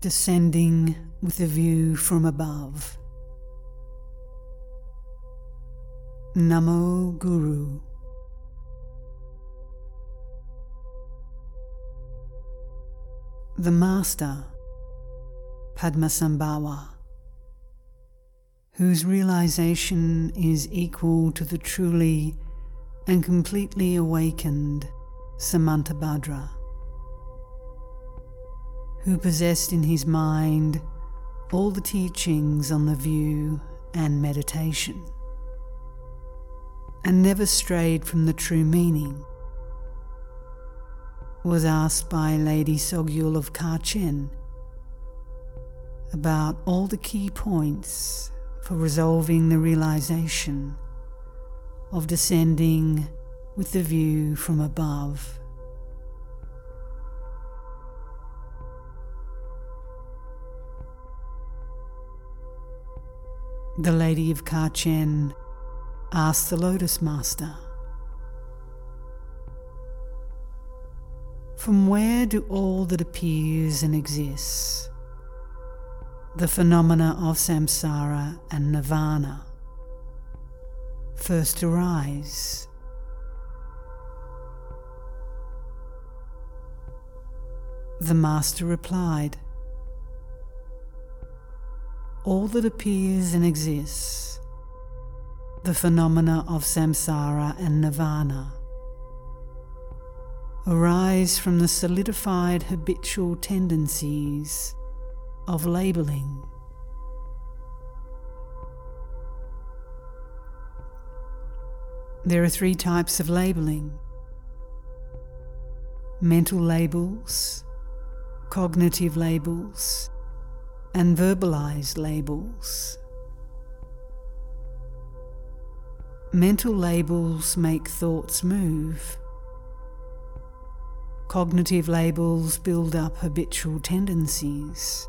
descending with a view from above. Namo Guru. The Master, Padmasambhava, whose realization is equal to the truly and completely awakened Samantabhadra who possessed in his mind all the teachings on the view and meditation, and never strayed from the true meaning, was asked by Lady Tsogyal of Kharchen about all the key points for resolving the realization of descending with the view from above. The Lady of Kharchen asked the Lotus Master, From where do all that appears and exists, the phenomena of samsara and nirvana, first arise? The Master replied, all that appears and exists, the phenomena of samsara and nirvana, arise from the solidified habitual tendencies of labeling. There are three types of labeling. Mental labels, cognitive labels, and verbalized labels. Mental labels make thoughts move. Cognitive labels build up habitual tendencies.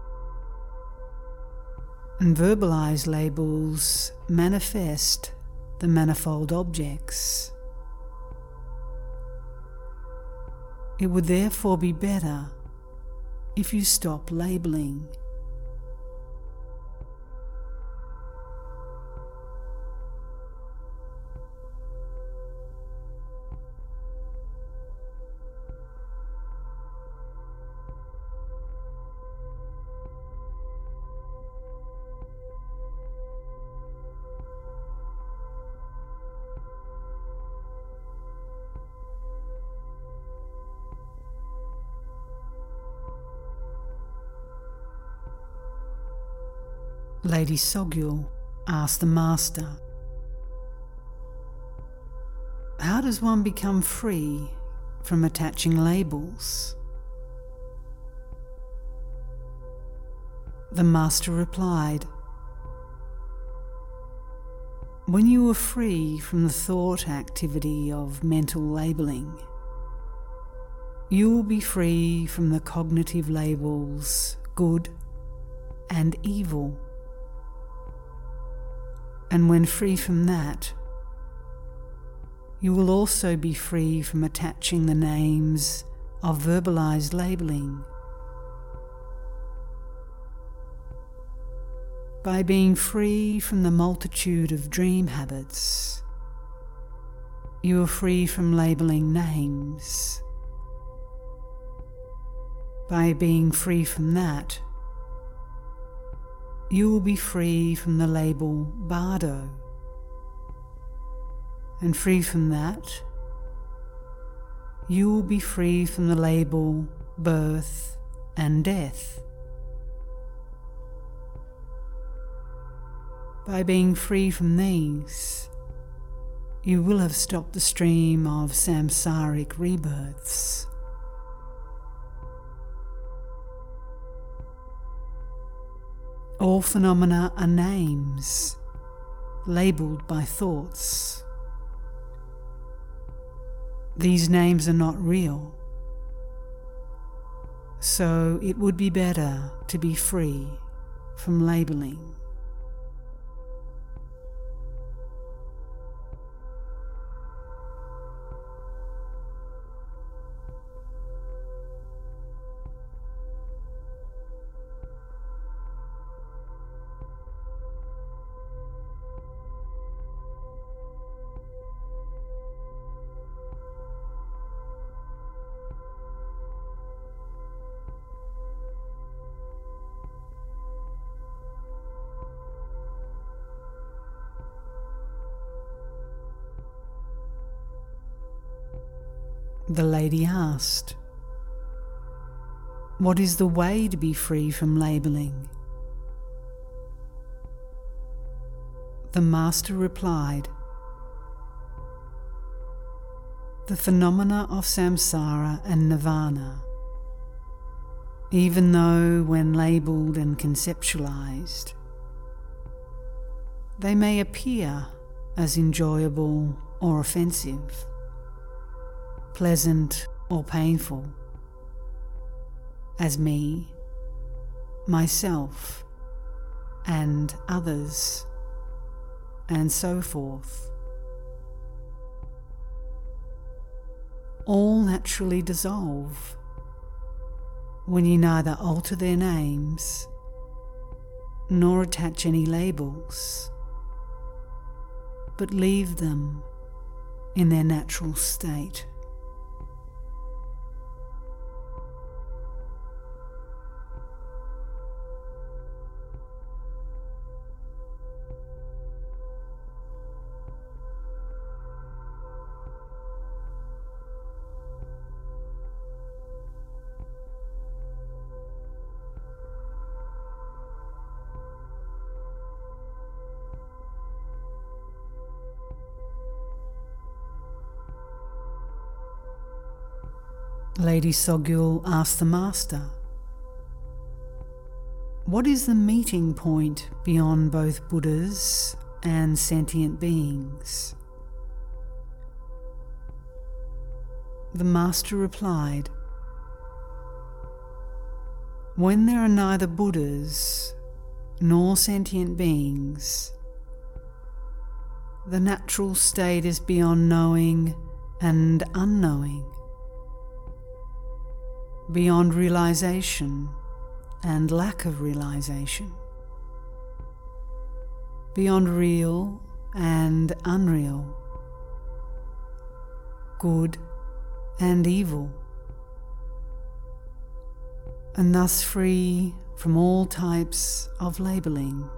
And verbalized labels manifest the manifold objects. It would therefore be better if you stop labeling. Lady Tsogyal asked the Master, How does one become free from attaching labels? The Master replied, When you are free from the thought activity of mental labeling, you will be free from the cognitive labels good and evil. And when free from that, you will also be free from attaching the names of verbalized labeling. By being free from the multitude of dream habits, you are free from labeling names. By being free from that, you will be free from the label bardo. And free from that, you will be free from the label birth and death. By being free from these, you will have stopped the stream of samsaric rebirths. All phenomena are names, labelled by thoughts. These names are not real, so it would be better to be free from labelling. The lady asked, What is the way to be free from labelling? The Master replied, The phenomena of samsara and nirvana, even though when labelled and conceptualized, they may appear as enjoyable or offensive, pleasant or painful, as me, myself, and others and so forth. All naturally dissolve when you neither alter their names nor attach any labels, but leave them in their natural state. Lady Tsogyal asked the Master, What is the meeting point beyond both Buddhas and sentient beings? The Master replied, When there are neither Buddhas nor sentient beings, the natural state is beyond knowing and unknowing beyond realization and lack of realization, beyond real and unreal, good and evil, and thus free from all types of labeling.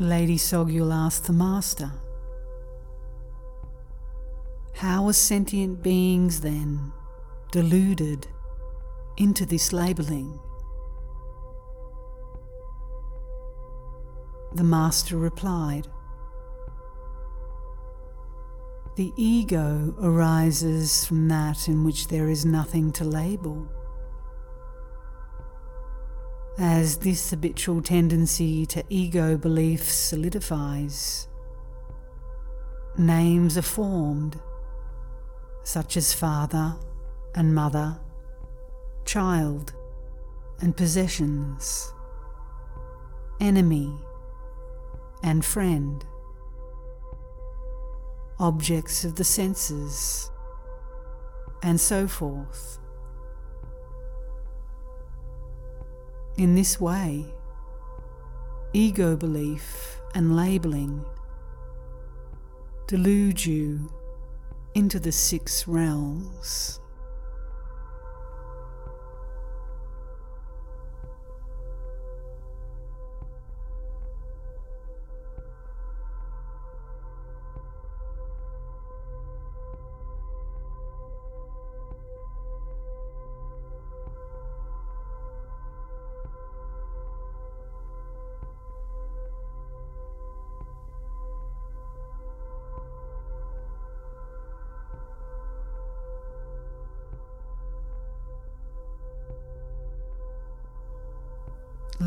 Lady Tsogyal asked the Master, How are sentient beings then deluded into this labelling? The Master replied, The ego arises from that in which there is nothing to label. As this habitual tendency to ego belief solidifies, names are formed, such as father and mother, child and possessions, enemy and friend, objects of the senses, and so forth. In this way, ego belief and labeling delude you into the six realms.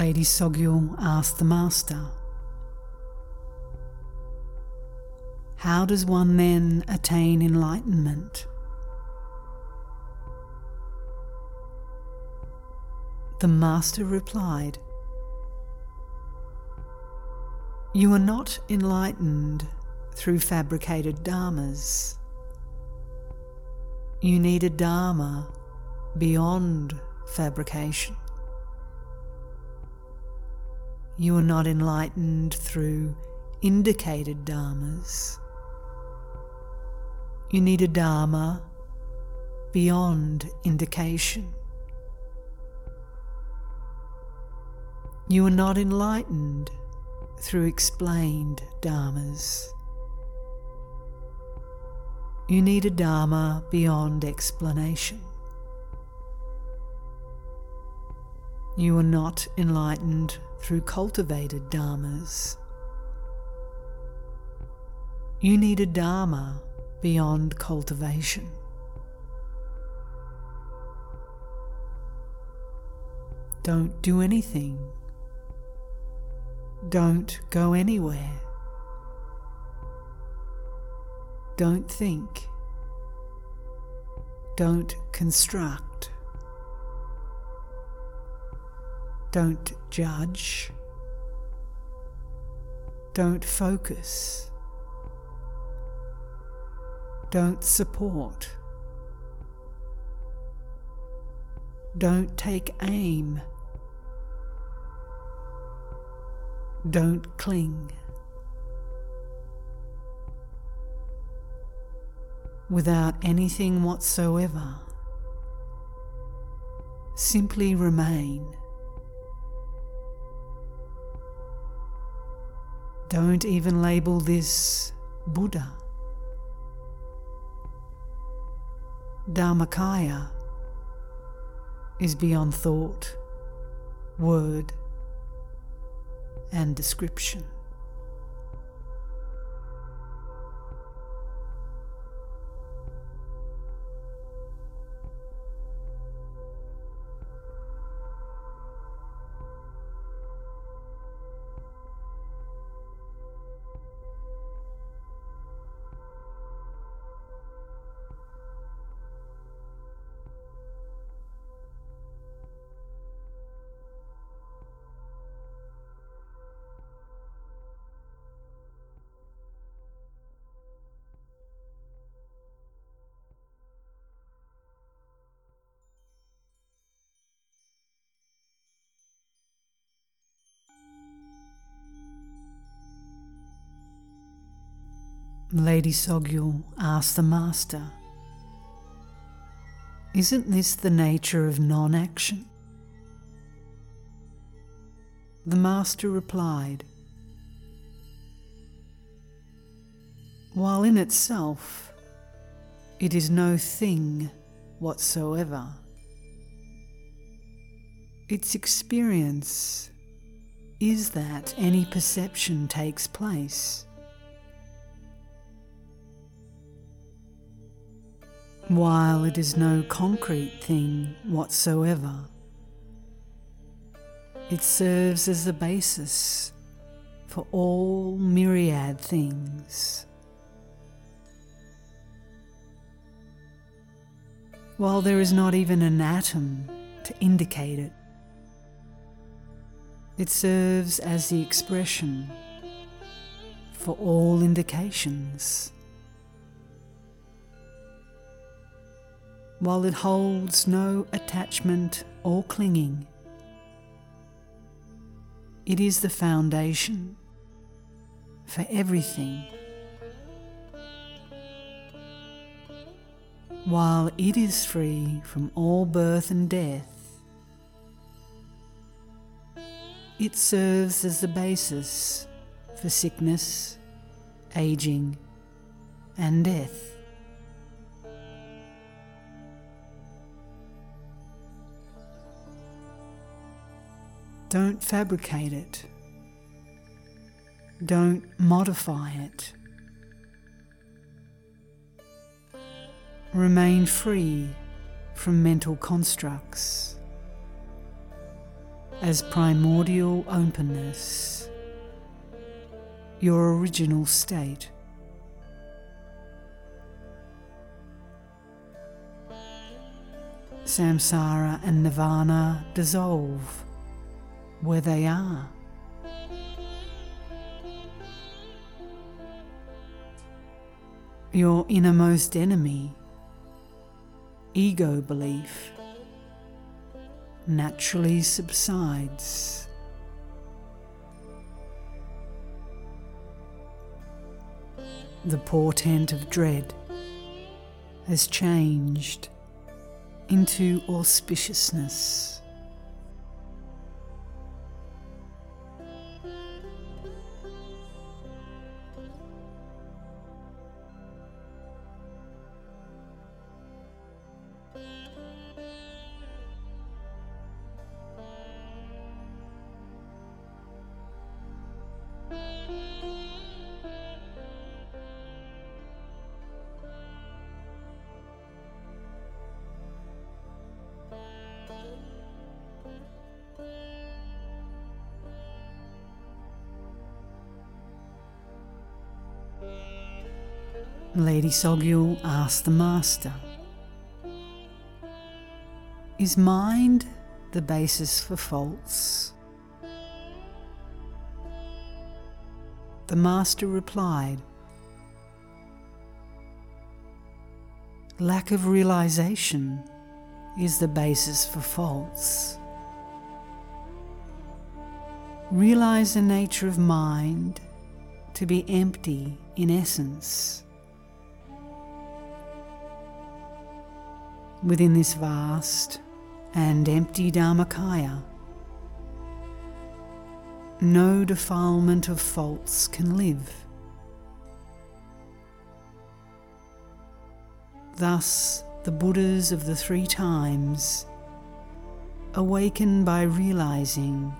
Lady Tsogyal asked the Master, How does one then attain enlightenment? The Master replied, You are not enlightened through fabricated dharmas. You need a dharma beyond fabrication. You are not enlightened through indicated dharmas. You need a dharma beyond indication. You are not enlightened through explained dharmas. You need a dharma beyond explanation. You are not enlightened through cultivated dharmas. You need a dharma beyond cultivation. Don't do anything. Don't go anywhere. Don't think. Don't construct. Don't judge. Don't focus. Don't support. Don't take aim. Don't cling. Without anything whatsoever, simply remain. Don't even label this Buddha. Dharmakaya is beyond thought, word, and description. Lady Tsogyal asked the Master, Isn't this the nature of non action? The Master replied, While in itself it is no thing whatsoever, its experience is that any perception takes place. While it is no concrete thing whatsoever. It serves as the basis for all myriad things. While there is not even an atom to indicate it, it serves as the expression for all indications. While it holds no attachment or clinging. It is the foundation for everything. While it is free from all birth and death, it serves as the basis for sickness, aging, and death. Don't fabricate it. Don't modify it. Remain free from mental constructs as primordial openness, your original state. Samsara and nirvana dissolve where they are. Your innermost enemy, ego belief, naturally subsides. The portent of dread has changed into auspiciousness. Lady asked the Master Is mind the basis for faults? The Master replied Lack of realization is the basis for faults. Realize the nature of mind to be empty in essence. Within this vast and empty Dharmakaya. No defilement of faults can live. Thus, the Buddhas of the three times awaken by realizing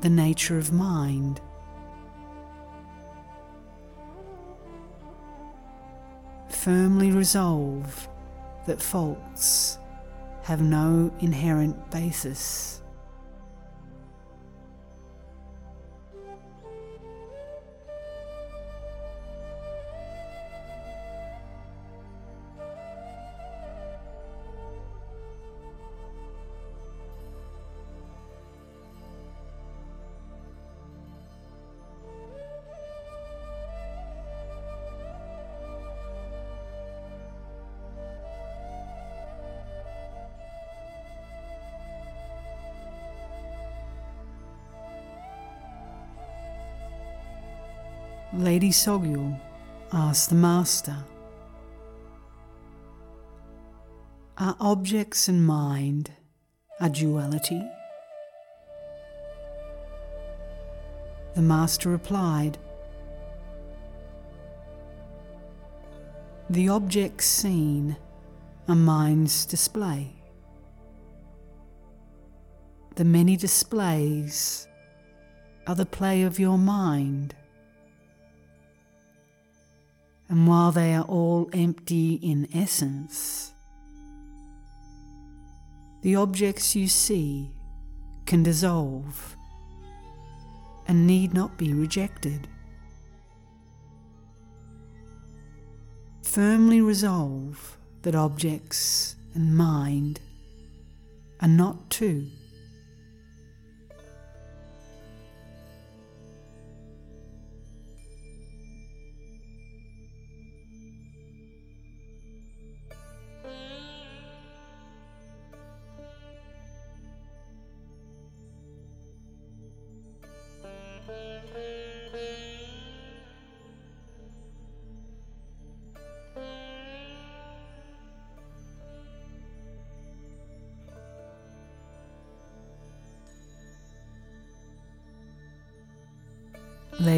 the nature of mind. Firmly resolve that faults have no inherent basis. Lady Tsogyal asked the Master Are objects and mind a duality? The Master replied The objects seen are mind's display. The many displays are the play of your mind. And while they are all empty in essence, the objects you see can dissolve and need not be rejected. Firmly resolve that objects and mind are not two.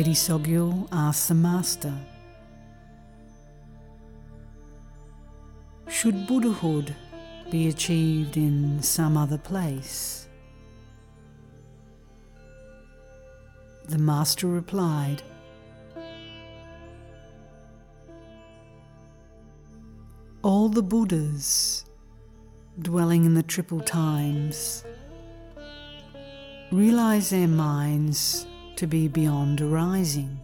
Lady Tsogyal asked the Master, Should Buddhahood be achieved in some other place? The Master replied, All the Buddhas dwelling in the triple times realize their minds to be beyond arising.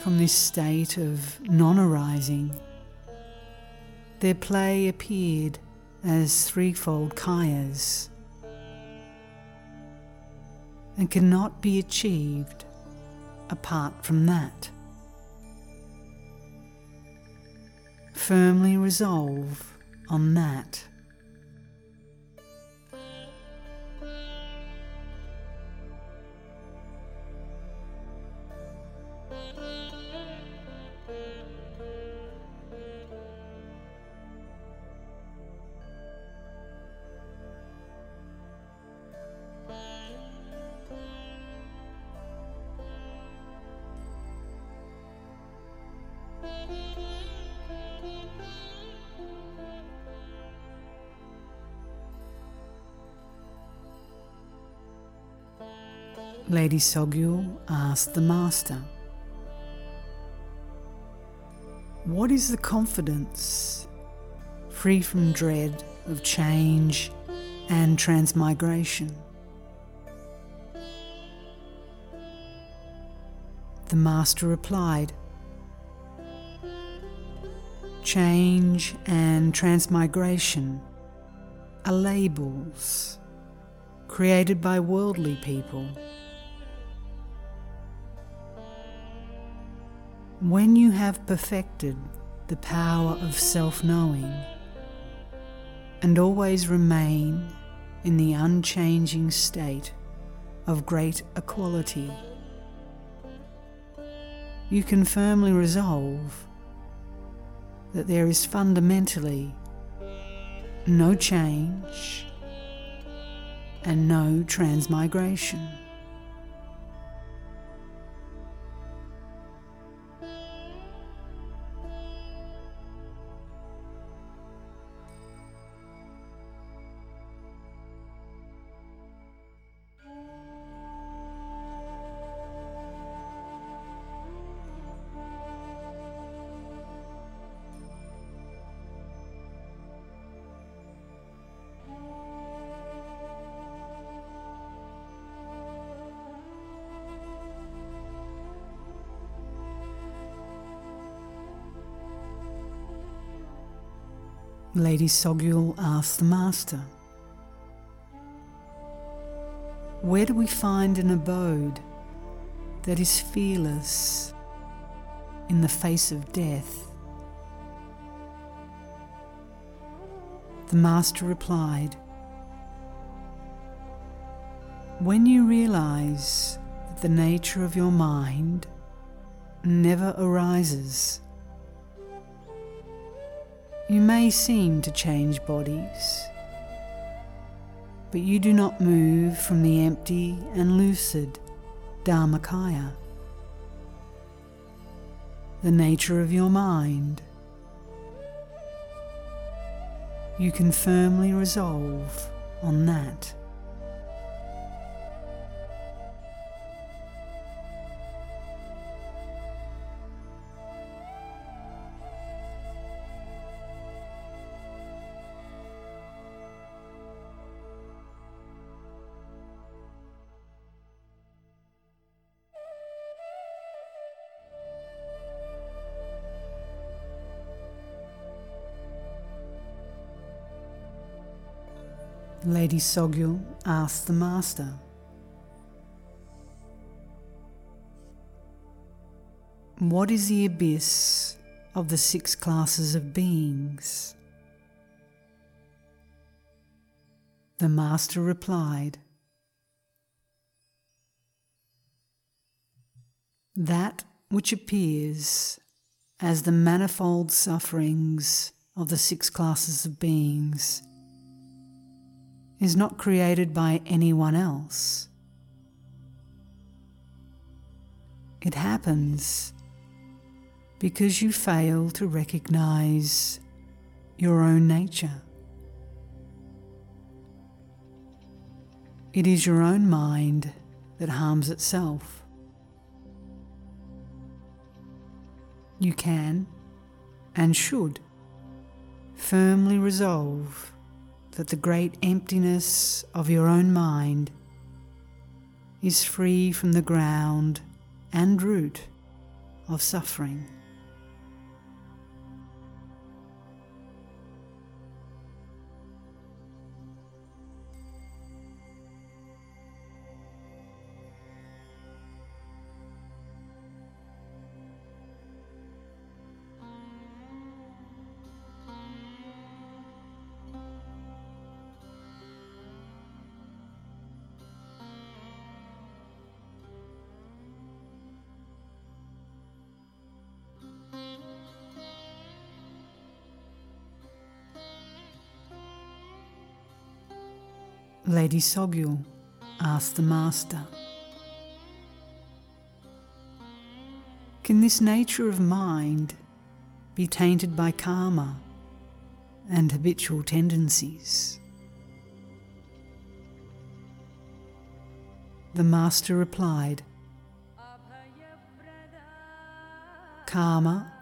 From this state of non arising, their play appeared as threefold kayas and cannot be achieved apart from that. Firmly resolve on that. Lady Tsogyal asked the Master, What is the confidence, free from dread of change and transmigration? The Master replied, Change and transmigration are labels created by worldly people When you have perfected the power of self knowing and always remain in the unchanging state of great equality, you can firmly resolve that there is fundamentally no change and no transmigration. Lady Tsogyal asked the Master, Where do we find an abode that is fearless in the face of death? The Master replied, When you realize that the nature of your mind never arises you may seem to change bodies, but you do not move from the empty and lucid Dharmakaya. The nature of your mind. You can firmly resolve on that. Lady Tsogyal asked the Master. What is the abyss of the six classes of beings? The Master replied, That which appears as the manifold sufferings of the six classes of beings is not created by anyone else. It happens because you fail to recognize your own nature. It is your own mind that harms itself. You can and should firmly resolve that the great emptiness of your own mind is free from the ground and root of suffering. Lady Tsogyal asked the Master. Can this nature of mind be tainted by karma and habitual tendencies? The Master replied, Karma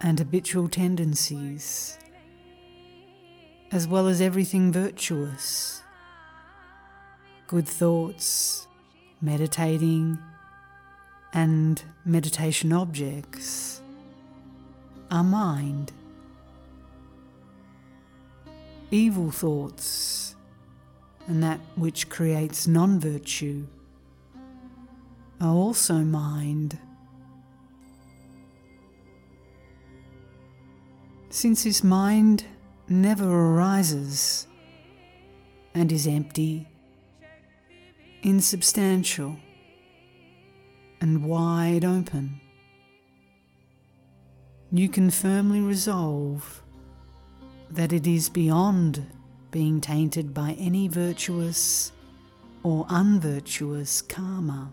and habitual tendencies, as well as everything virtuous, good thoughts, meditating, and meditation objects are mind. Evil thoughts and that which creates non virtue are also mind. Since this mind never arises and is empty, insubstantial, and wide open. You can firmly resolve that it is beyond being tainted by any virtuous or unvirtuous karma.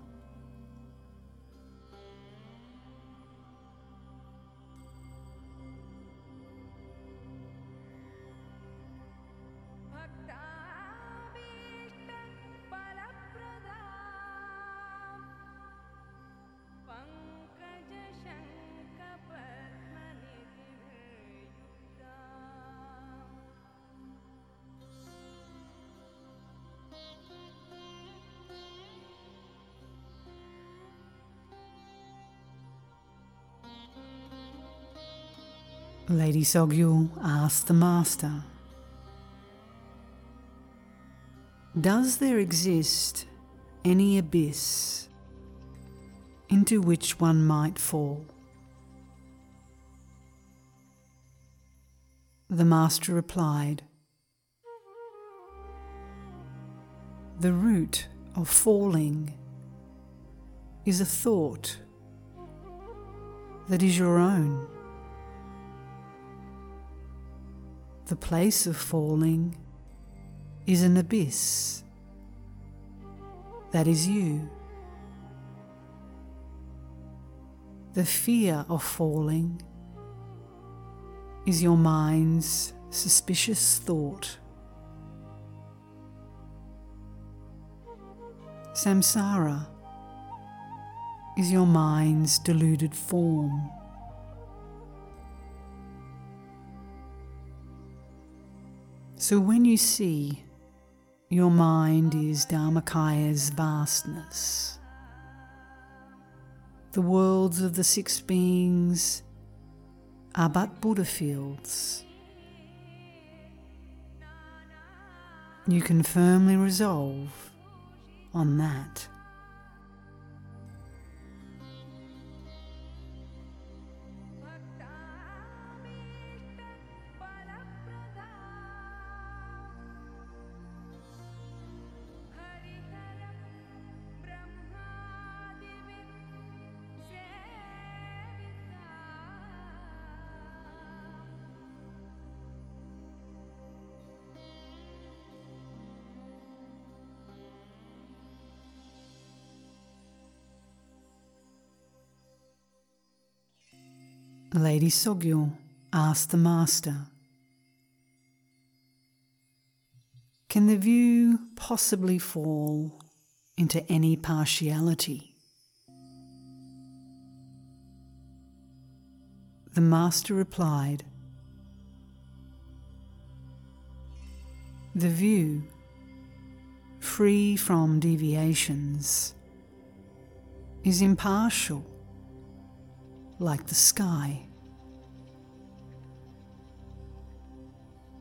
Lady Tsogyal asked the Master, Does there exist any abyss into which one might fall? The Master replied, The root of falling is a thought that is your own. The place of falling is an abyss. That is you. The fear of falling is your mind's suspicious thought. Samsara is your mind's deluded form. So when you see your mind is Dharmakaya's vastness, the worlds of the six beings are but Buddha fields. You can firmly resolve on that. Lady Tsogyal asked the Master, Can the view possibly fall into any partiality? The Master replied, The view, free from deviations, is impartial like the sky.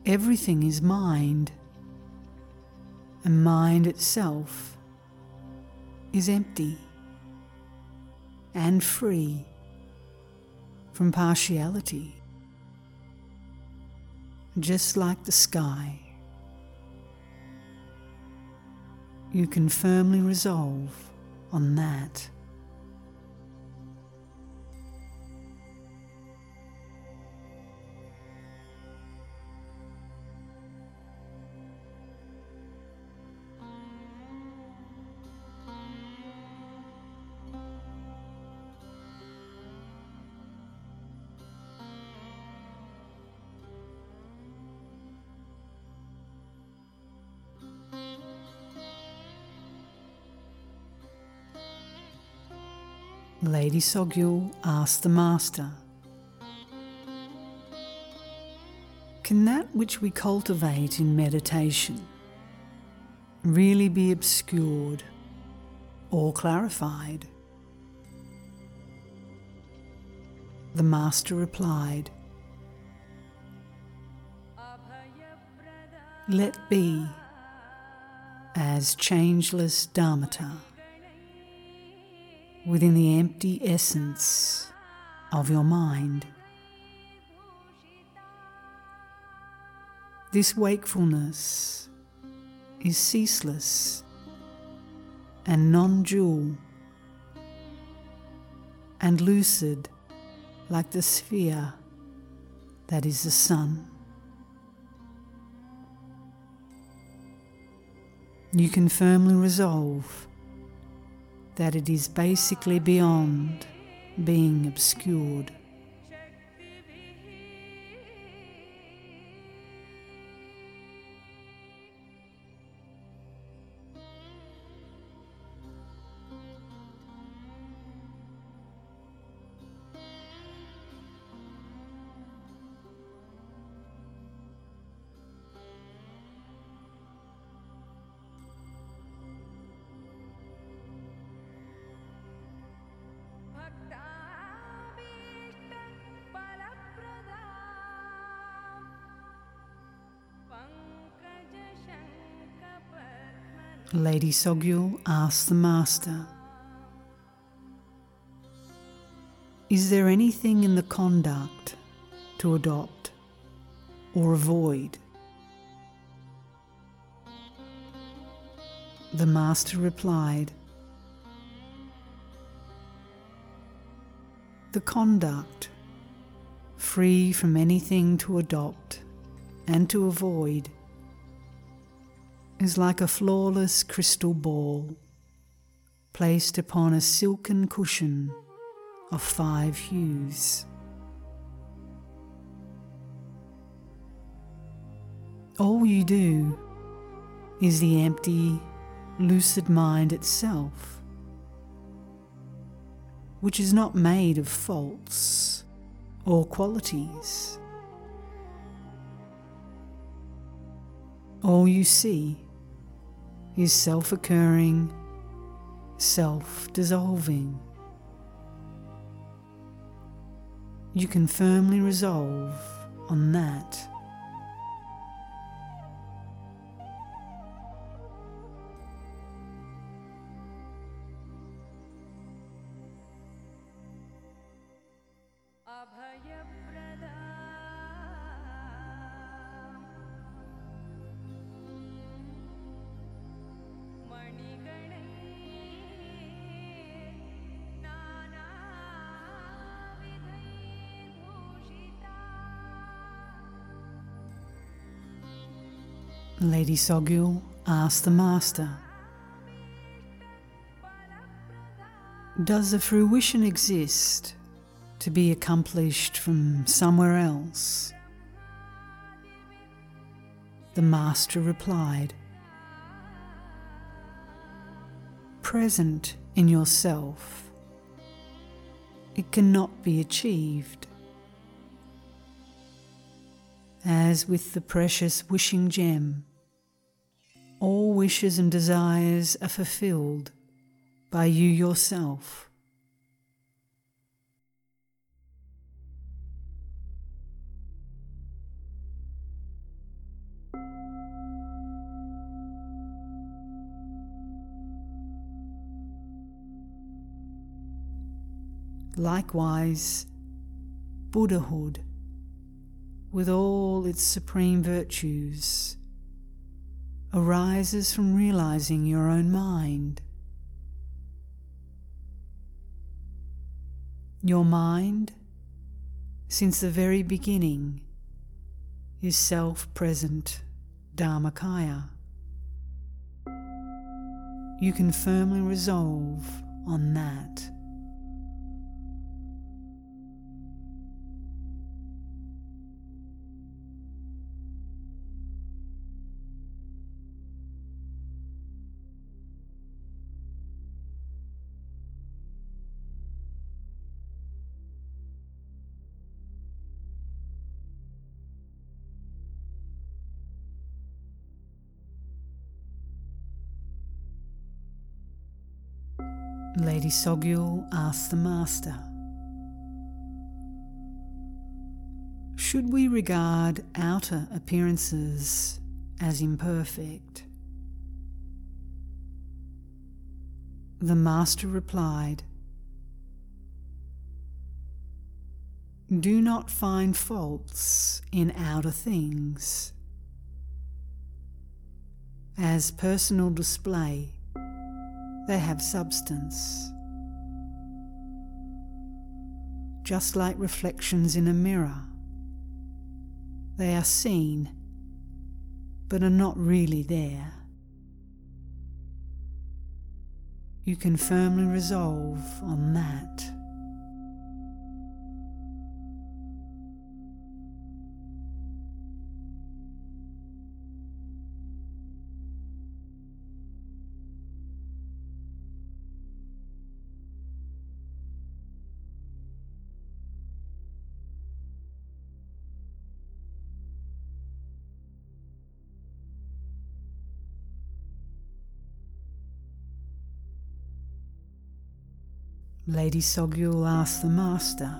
Everything is mind, and mind itself is empty and free from partiality, just like the sky. You can firmly resolve on that. Lady Tsogyal asked the Master, Can that which we cultivate in meditation really be obscured or clarified? The Master replied, Let be as changeless Dharmata within the empty essence of your mind. This wakefulness is ceaseless and non dual and lucid like the sphere that is the sun. You can firmly resolve that it is basically beyond being obscured. Lady Tsogyal asked the Master, Is there anything in the conduct to adopt or avoid? The Master replied, The conduct free from anything to adopt and to avoid is like a flawless crystal ball placed upon a silken cushion of five hues. All you do is the empty, lucid mind itself, which is not made of faults or qualities. All you see is self occurring, self dissolving. You can firmly resolve on that. Lady Tsogyal asked the Master, Does a fruition exist to be accomplished from somewhere else? The Master replied, Present in yourself, it cannot be achieved. As with the precious wishing gem, all wishes and desires are fulfilled by you yourself. Likewise, Buddhahood, with all its supreme virtues, arises from realizing your own mind. Your mind, since the very beginning, is self present Dharmakaya. You can firmly resolve on that. Lady Tsogyal asked the Master Should we regard outer appearances as imperfect? The Master replied Do not find faults in outer things. As personal display, they have substance. Just like reflections in a mirror, they are seen but are not really there. You can firmly resolve on that. Lady Tsogyal asked the Master,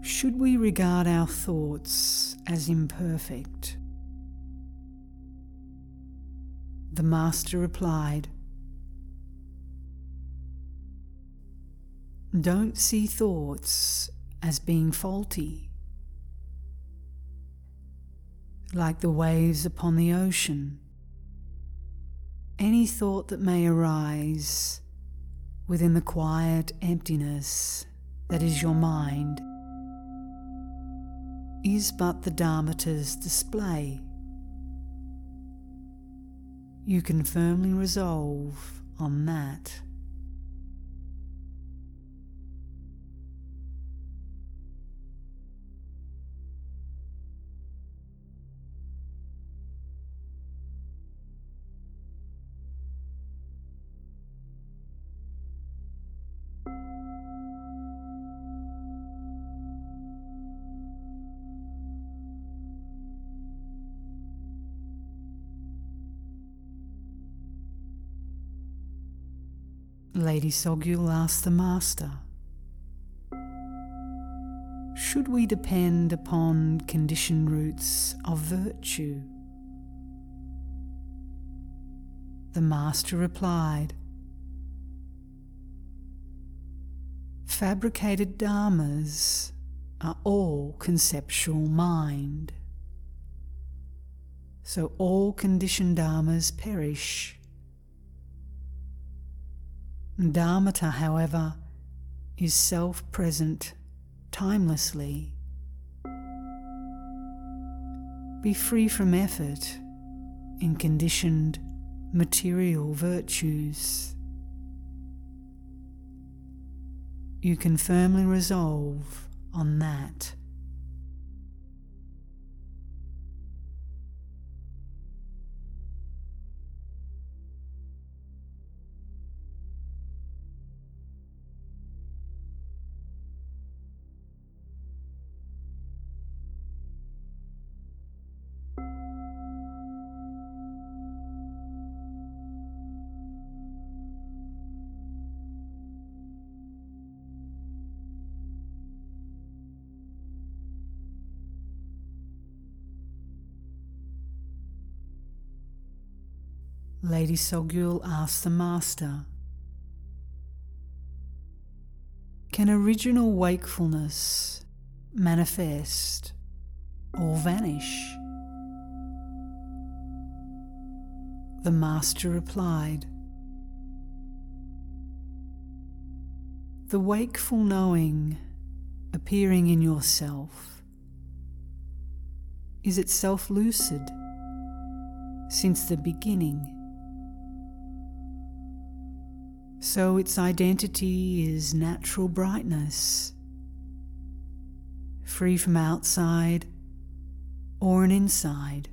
Should we regard our thoughts as imperfect? The Master replied, Don't see thoughts as being faulty, like the waves upon the ocean any thought that may arise within the quiet emptiness that is your mind is but the Dharmata's display. You can firmly resolve on that. Lady Tsogyal asked the Master, Should we depend upon conditioned roots of virtue? The Master replied, Fabricated dharmas are all conceptual mind. So all conditioned dharmas perish Dharmata, however, is self present timelessly. Be free from effort in conditioned material virtues. You can firmly resolve on that. Lady Tsogyal asked the Master, Can original wakefulness manifest or vanish? The Master replied, The wakeful knowing appearing in yourself is itself lucid since the beginning. So its identity is natural brightness, free from outside or an inside.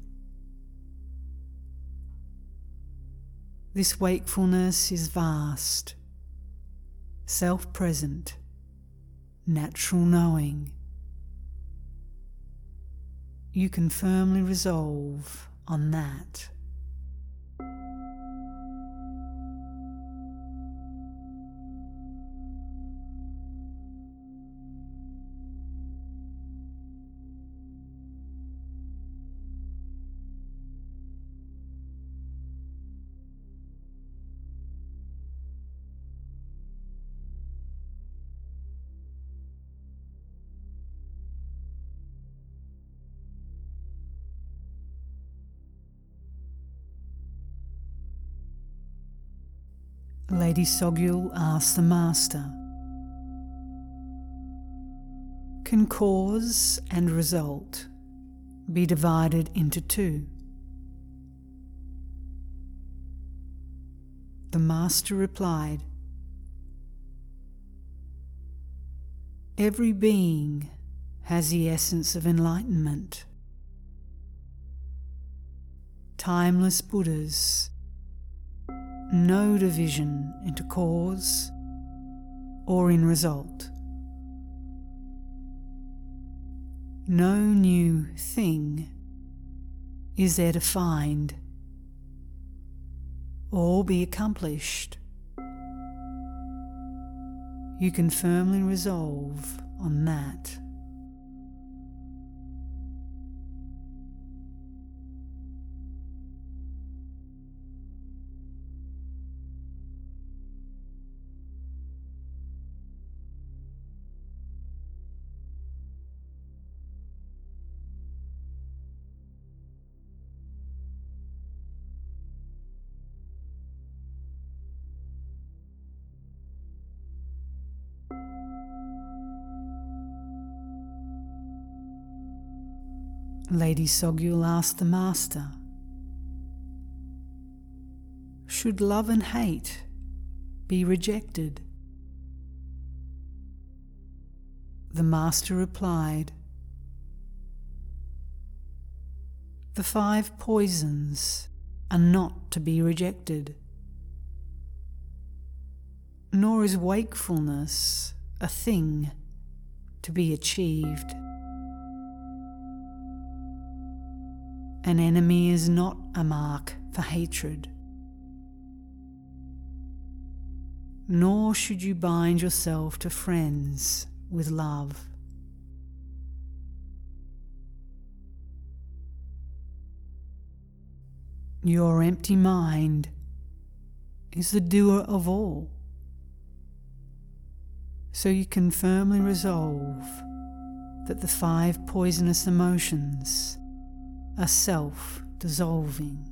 This wakefulness is vast, self present, natural knowing. You can firmly resolve on that. Lady Tsogyal asked the Master Can cause and result be divided into two? The Master replied Every being has the essence of enlightenment. Timeless Buddhas, no division into cause or in result. No new thing is there to find or be accomplished. You can firmly resolve on that. Lady Tsogyal asked the Master, Should love and hate be rejected? The Master replied, The five poisons are not to be rejected, nor is wakefulness a thing to be achieved. An enemy is not a mark for hatred. Nor should you bind yourself to friends with love. Your empty mind is the doer of all. So you can firmly resolve that the five poisonous emotions a self dissolving.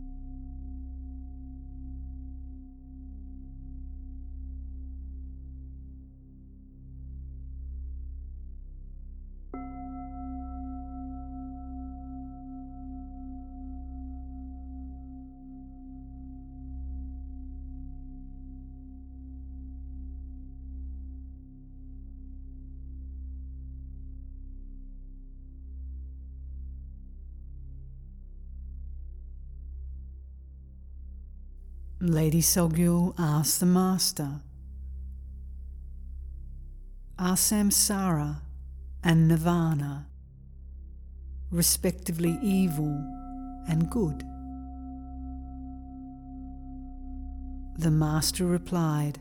Lady Tsogyal asked the Master, Are samsara and nirvana respectively evil and good? The Master replied,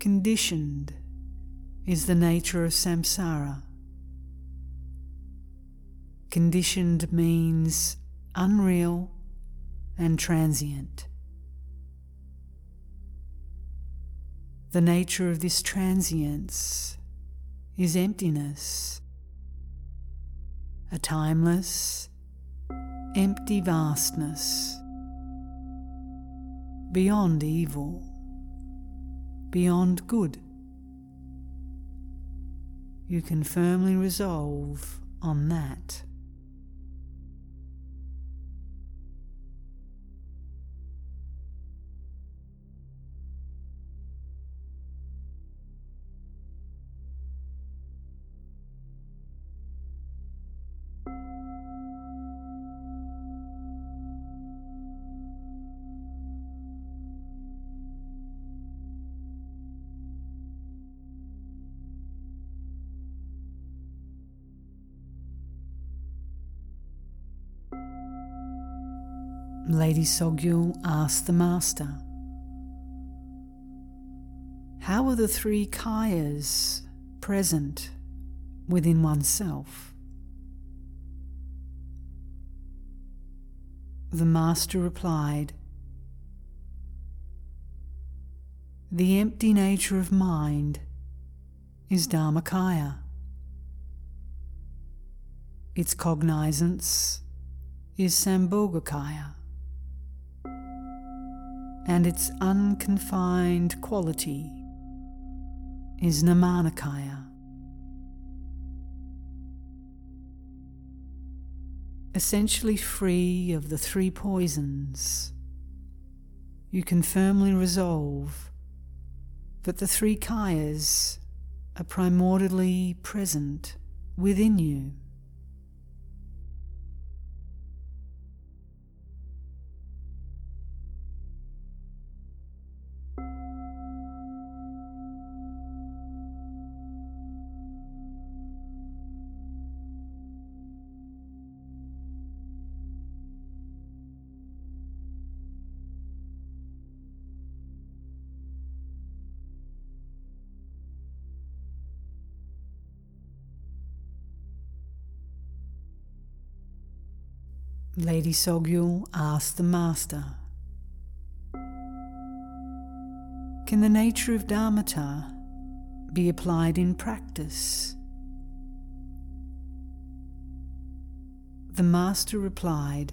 Conditioned is the nature of samsara. Conditioned means unreal and transient. The nature of this transience is emptiness, a timeless, empty vastness, beyond evil, beyond good. You can firmly resolve on that. Lady Tsogyal asked the Master, How are the three kayas present within oneself? The Master replied, The empty nature of mind is Dharmakaya. Its cognizance is Sambhogakaya. And its unconfined quality is Nirmanakaya. Essentially free of the three poisons, you can firmly resolve that the three kayas are primordially present within you. Lady Tsogyal asked the Master, Can the nature of Dharmata be applied in practice? The Master replied,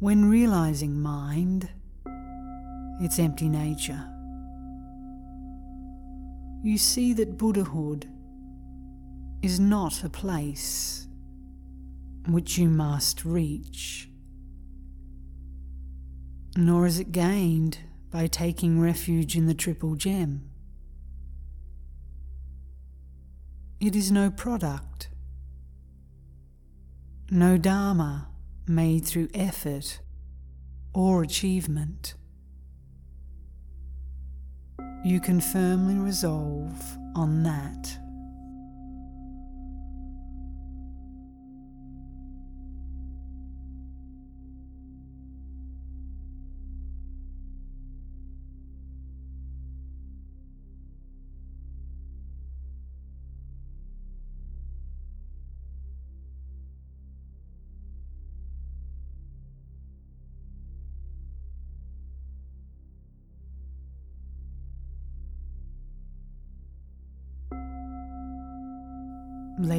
When realizing mind, its empty nature, you see that Buddhahood is not a place which you must reach. Nor is it gained by taking refuge in the triple gem. It is no product, no Dharma made through effort or achievement. You can firmly resolve on that.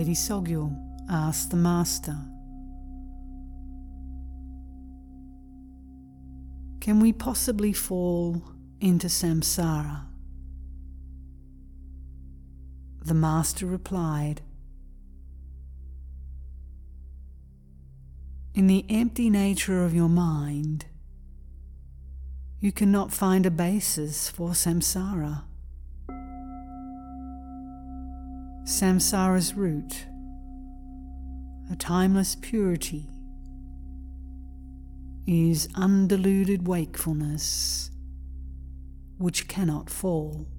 Lady Tsogyal asked the Master, Can we possibly fall into samsara? The Master replied, In the empty nature of your mind, you cannot find a basis for samsara. Samsara's root, a timeless purity, is undiluted wakefulness which cannot fall.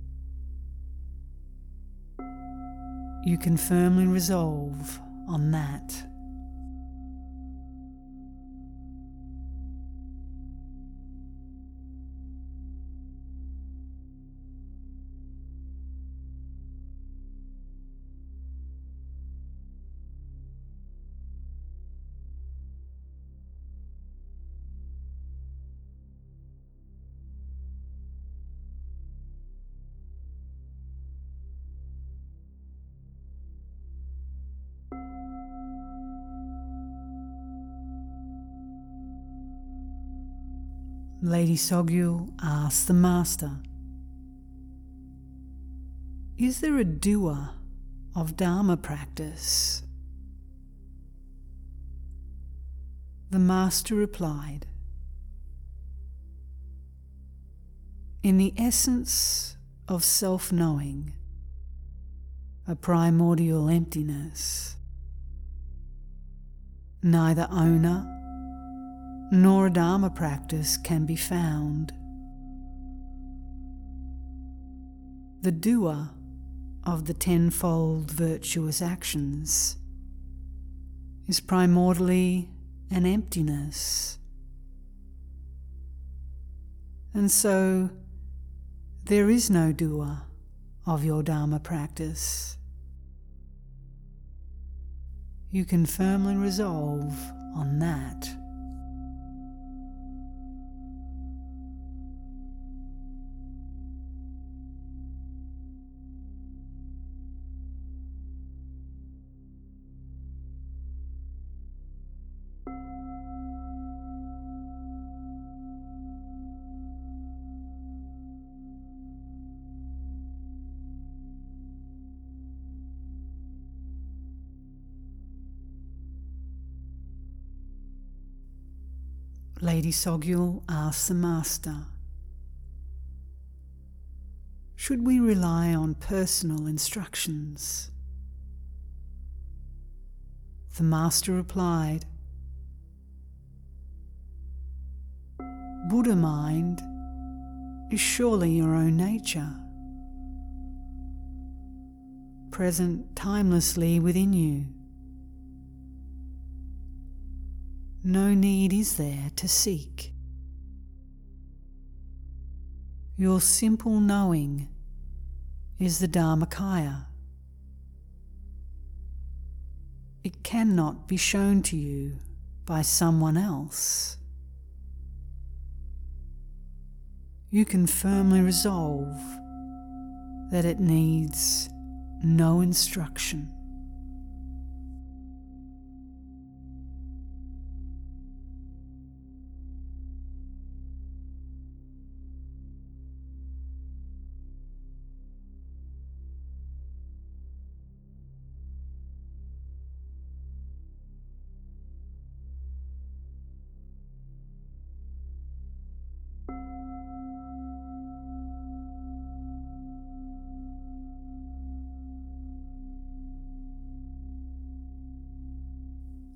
You can firmly resolve on that. Lady Tsogyal asked the Master, Is there a doer of Dharma practice? The Master replied, In the essence of self knowing, a primordial emptiness, neither owner nor Dharma practice can be found. The doer of the tenfold virtuous actions is primordially an emptiness. And so there is no doer of your Dharma practice. You can firmly resolve on that. Lady Tsogyal asks the Master Should we rely on personal instructions? The Master replied Buddha mind is surely your own nature, present timelessly within you. No need is there to seek. Your simple knowing is the Dharmakaya. It cannot be shown to you by someone else. You can firmly resolve that it needs no instruction.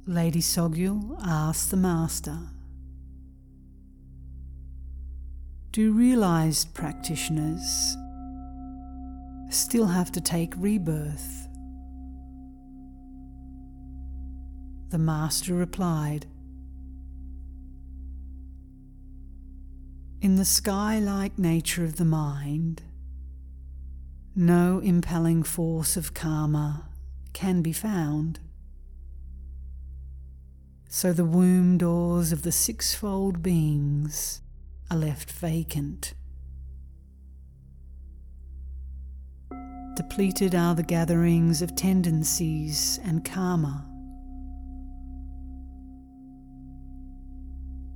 Lady Tsogyal asked the Master Do realized practitioners still have to take rebirth? The Master replied In the sky like nature of the mind, no impelling force of karma can be found. So the womb doors of the sixfold beings are left vacant. Depleted are the gatherings of tendencies and karma.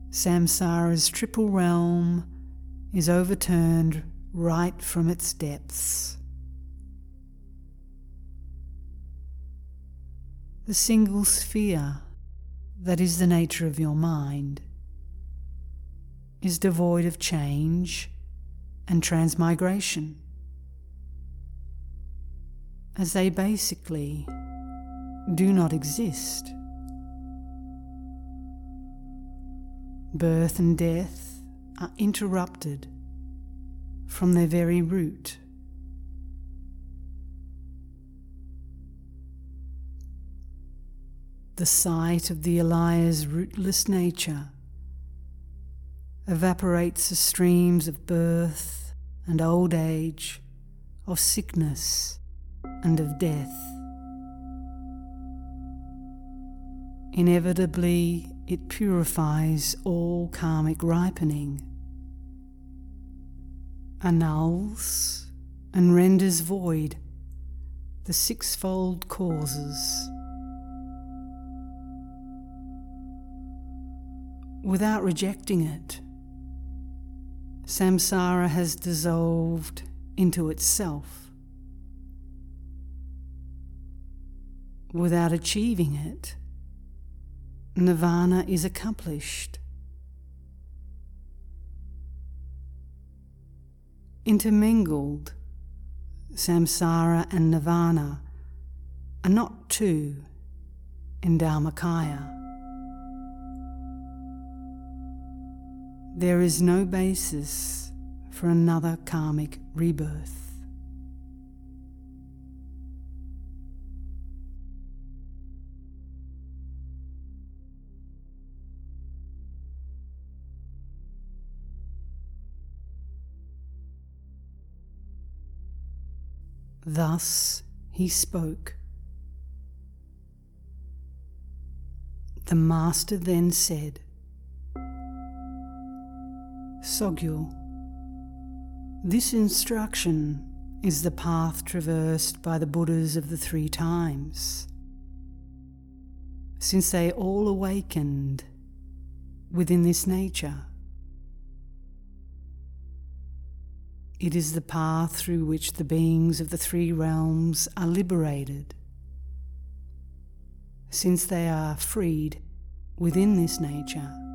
Samsara's triple realm is overturned right from its depths. The single sphere that is the nature of your mind, is devoid of change and transmigration, as they basically do not exist. Birth and death are interrupted from their very root. The sight of the Alaya's rootless nature evaporates the streams of birth and old age, of sickness and of death. Inevitably, it purifies all karmic ripening, annuls and renders void the sixfold causes without rejecting it. Samsara has dissolved into itself. Without achieving it, nirvana is accomplished. Intermingled, samsara and nirvana are not two in Dharmakaya. There is no basis for another karmic rebirth. Thus he spoke. The Master then said, Tsogyal. This instruction is the path traversed by the Buddhas of the three times. Since they all awakened within this nature, it is the path through which the beings of the three realms are liberated, since they are freed within this nature.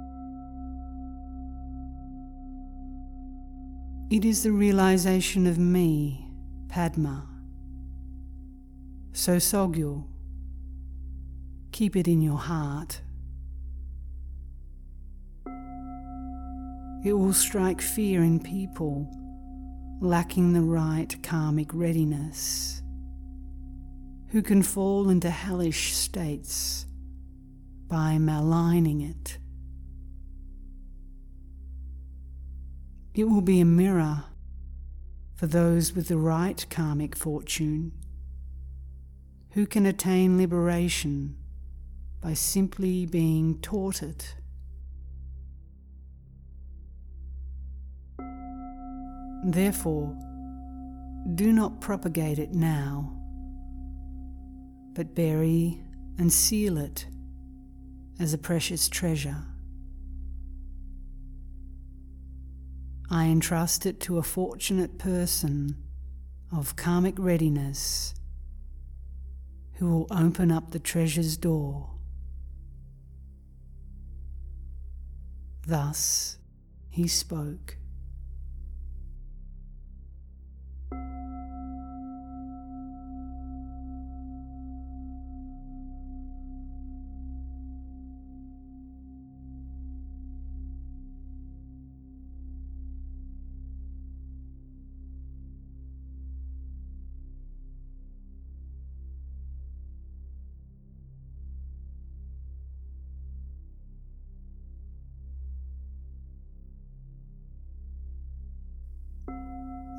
It is the realization of me, Padma. So, Tsogyal, keep it in your heart. It will strike fear in people lacking the right karmic readiness, who can fall into hellish states by maligning it. It will be a mirror for those with the right karmic fortune who can attain liberation by simply being taught it. Therefore, do not propagate it now, but bury and seal it as a precious treasure. I entrust it to a fortunate person of karmic readiness who will open up the treasure's door. Thus he spoke.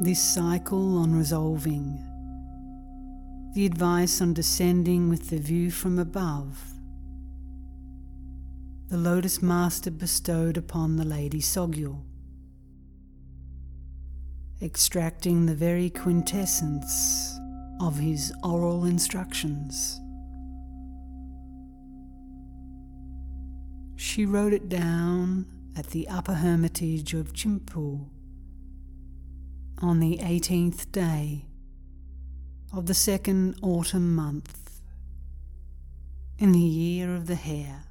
This cycle on resolving, the advice on descending with the view from above, the Lotus Master bestowed upon the Lady Tsogyal, extracting the very quintessence of his oral instructions. She wrote it down at the upper hermitage of Chimpu on the 18th day of the second autumn month in the year of the hare.